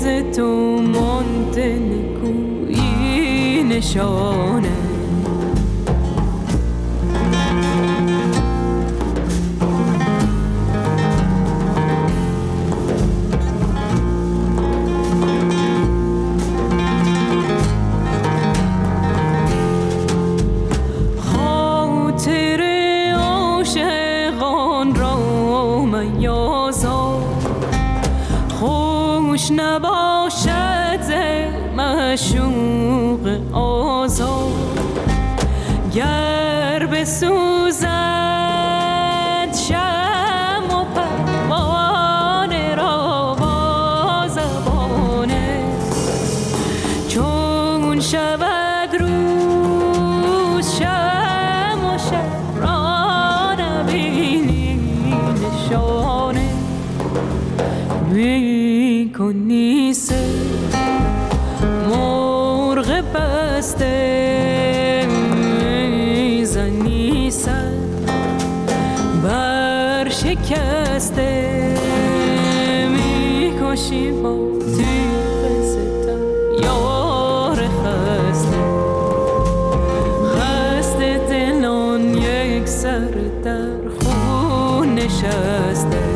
ز تو مانده نکویی نشانه. دوش نباشد مشوق آزاد. گر سوزد شم و پروانه را با زبانه چون شود روز شم و شب را نبینی نشانه. کنیسه مرغ بسته زنی سر؟ بر شکسته می‌کشی تو تیغ ستم یار خسته. خسته دلان یک سر در خون نشسته.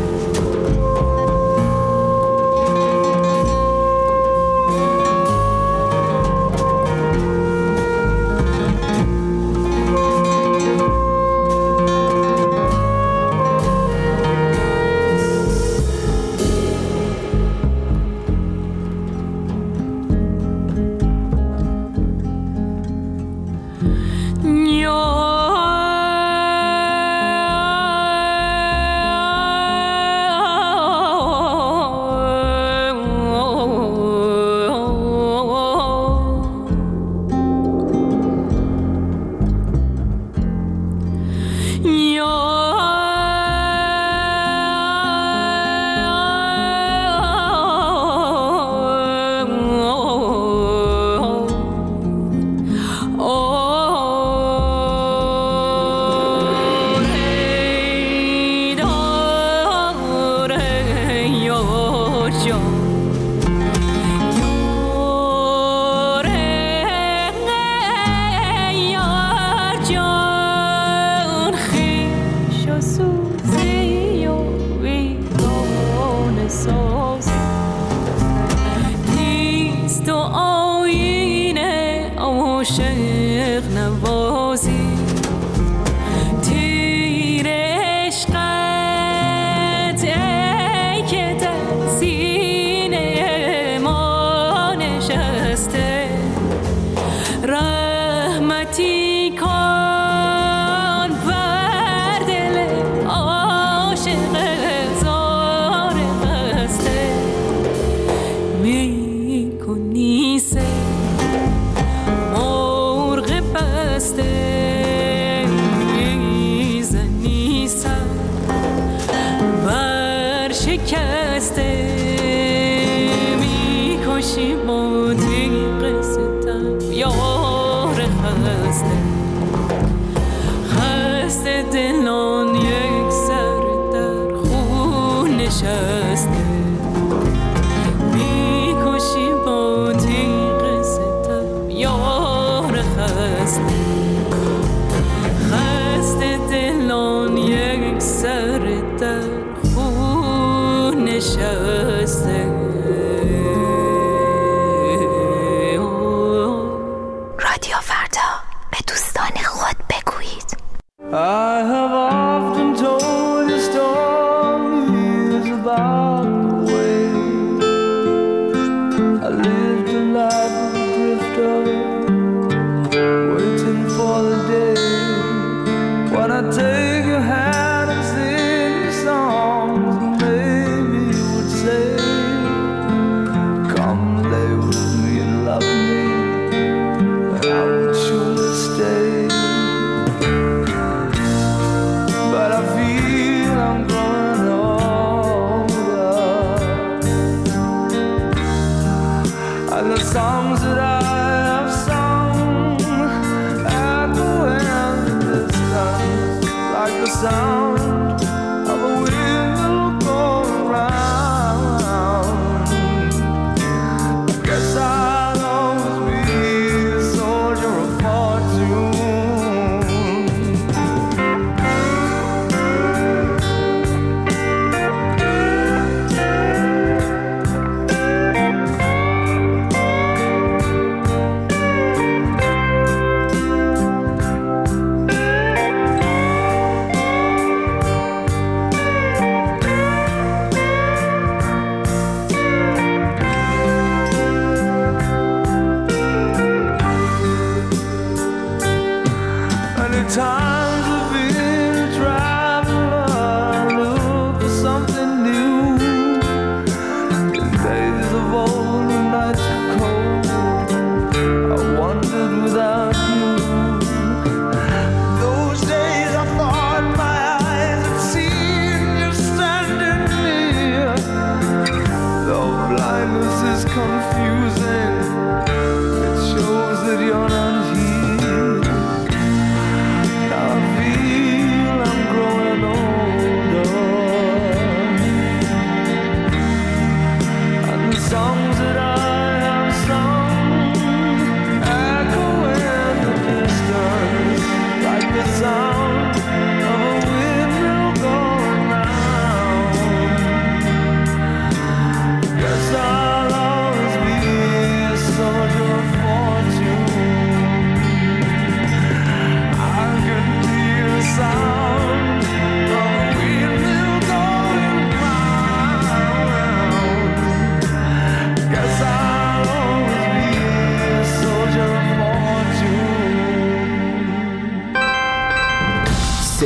عاشق نباش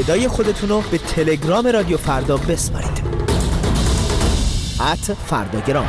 صدای خودتون رو به تلگرام رادیو فردا بسپارید. ات فرداگرام.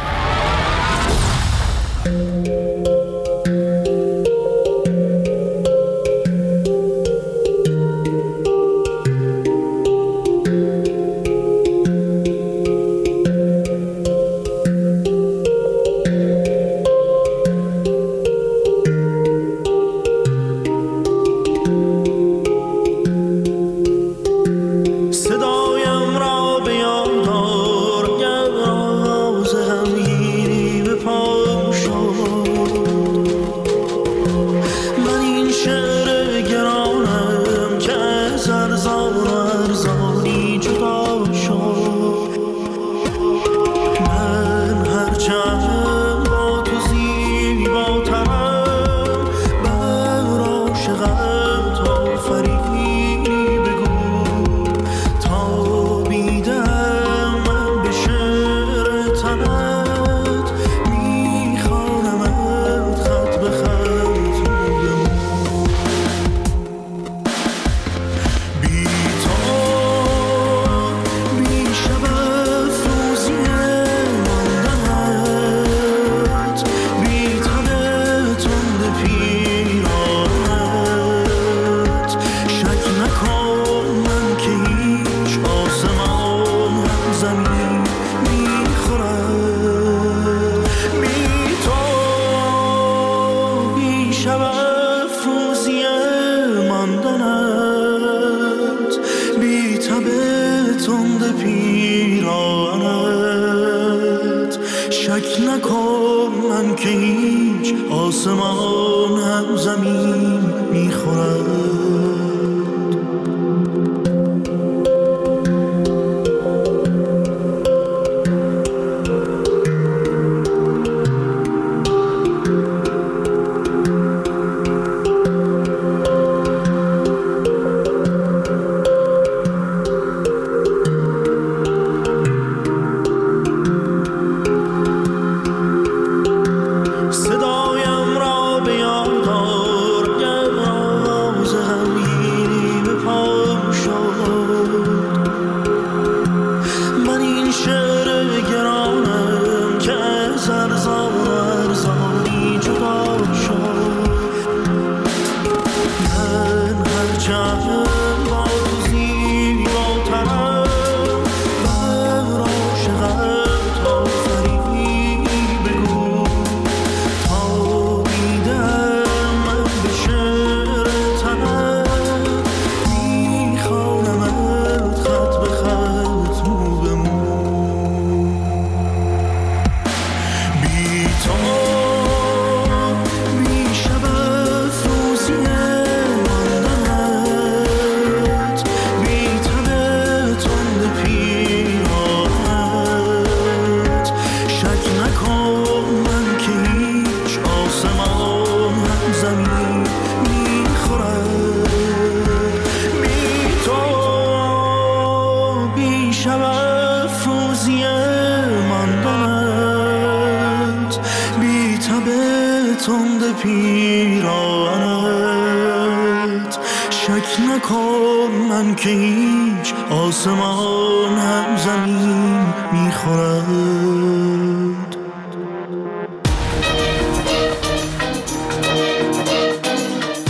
من که هیچ آسمان هم زمین می‌خورد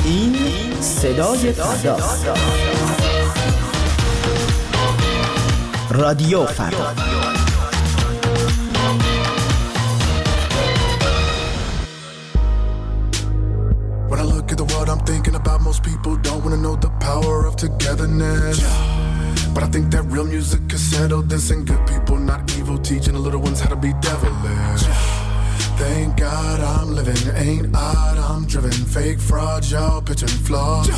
این صدای فرداست رادیو فردا When I look at the world, I'm thinking about most people don't wanna know the power of togetherness. But I think that real music can settle this, and good people, not evil, teaching the little ones how to be devilish. Thank God I'm living, ain't odd, I'm driven. Fake fraud, y'all pitching flaws.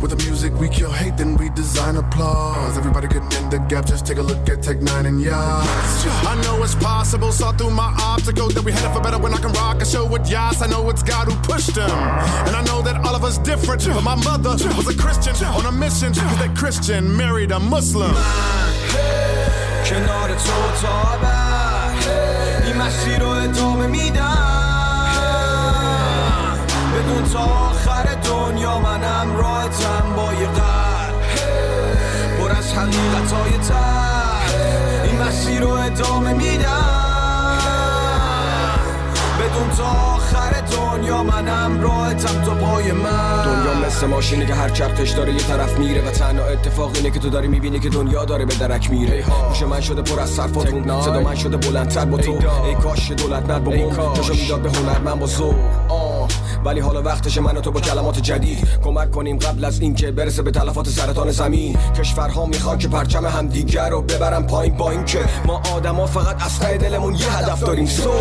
With the music, we kill hate, then we design applause. Everybody getting in the gap, just take a look at Tech Nine and Yas. I know it's possible, saw through my obstacles that we headed for better when I can rock a show with Yas. I know it's God who pushed them. And I know that all of us different, but my mother was a Christian on a mission, cause that Christian married a Muslim. کنار تو تا ابد این مسیر رو ادامه میدم بدون تا آخر دنیا منم راحتم با یه قلب. پر از حقیقت های این مسیر رو ادامه میدم. بدون تا آخر دنیا منم راحتم تا پای من. دنیا مثل ماشینه که هر چرخش داره یه طرف میره و تنها اتفاق اینه که تو داری می‌بینی که دنیا داره به درک میره. گوش من شده پر از صرفاتون صدا من شده بلندتر با تو. ای کاش دولت ند با بوم جاشو می‌داد به هنر من با زور آه. ولی حالا وقتش من و تو با کلمات جدید کمک کنیم قبل از اینکه برسه به تلفات سرطان زمین. کشورها می‌خوان که پرچم همدیگر رو ببرن پایین با اینکه ما آدما فقط از ته دلمون یه هدف داریم. سو.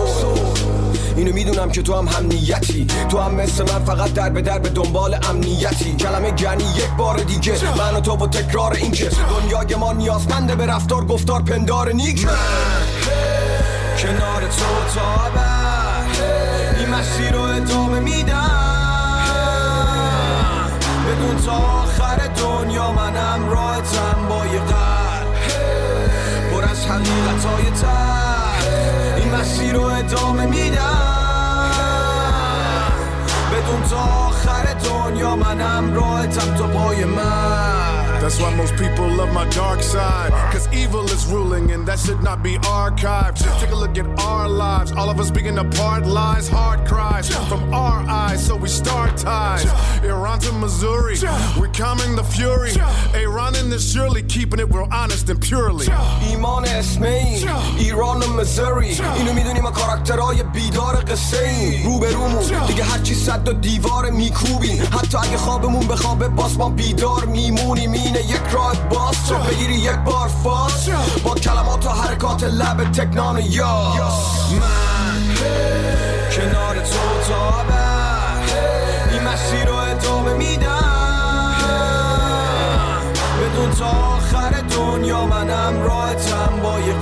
اینو می‌دونم که تو هم هم نیتی تو هم مثل من فقط در به در به دنبال امنیتی. کلمه گنی یک بار دیگه. من و تو با تکرار اینکه دنیای ما نیازمنده به رفتار گفتار پندار نیک. کنار تو تا این مسیر رو ادامه میدم. بدون تا آخر دنیا منم راحتم با یه قلب. پر از حقیقت های این مسیر رو ادامه میدم. بدون تا آخر دنیا منم راحتم تا پای من That's why most people love my dark side. Cause evil is ruling and that should not be archived. Take a look at our lives. All of us being apart, lies, hard cries from our eyes. So we start ties. Iran to Missouri, we're calming the fury. Iran in this surely keeping it real honest and purely. ایمان اسم این ایران و مزوری اینو میدونی ما کاراکترهای بیدار قصه این رو به رومون دیگه هرچی صد و دیوار میکوبیم حتی اگه خوابمون به خوابه ما بیدار میمونیم اینه یک راه باز تو بگیری یک بار فاز با کلمات و حرکات لب تکنان یاس من کنار تو تا این مسیر رو ادامه میدم. بدون تا آخر دنیا منم راحتم با یه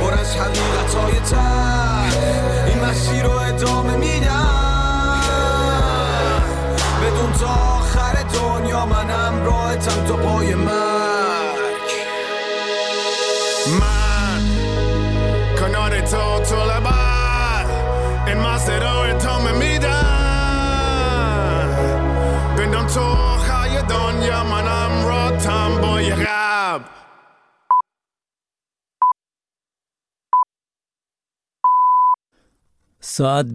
پر از حقیقت های این مسیر رو ادامه میدم. دنیا منم راحتم تا پای مرگ. من کنار تو لبد این مسیر رو ادامه میدم. بندم تو آخر دنیا منم راتم با یه غب ساعت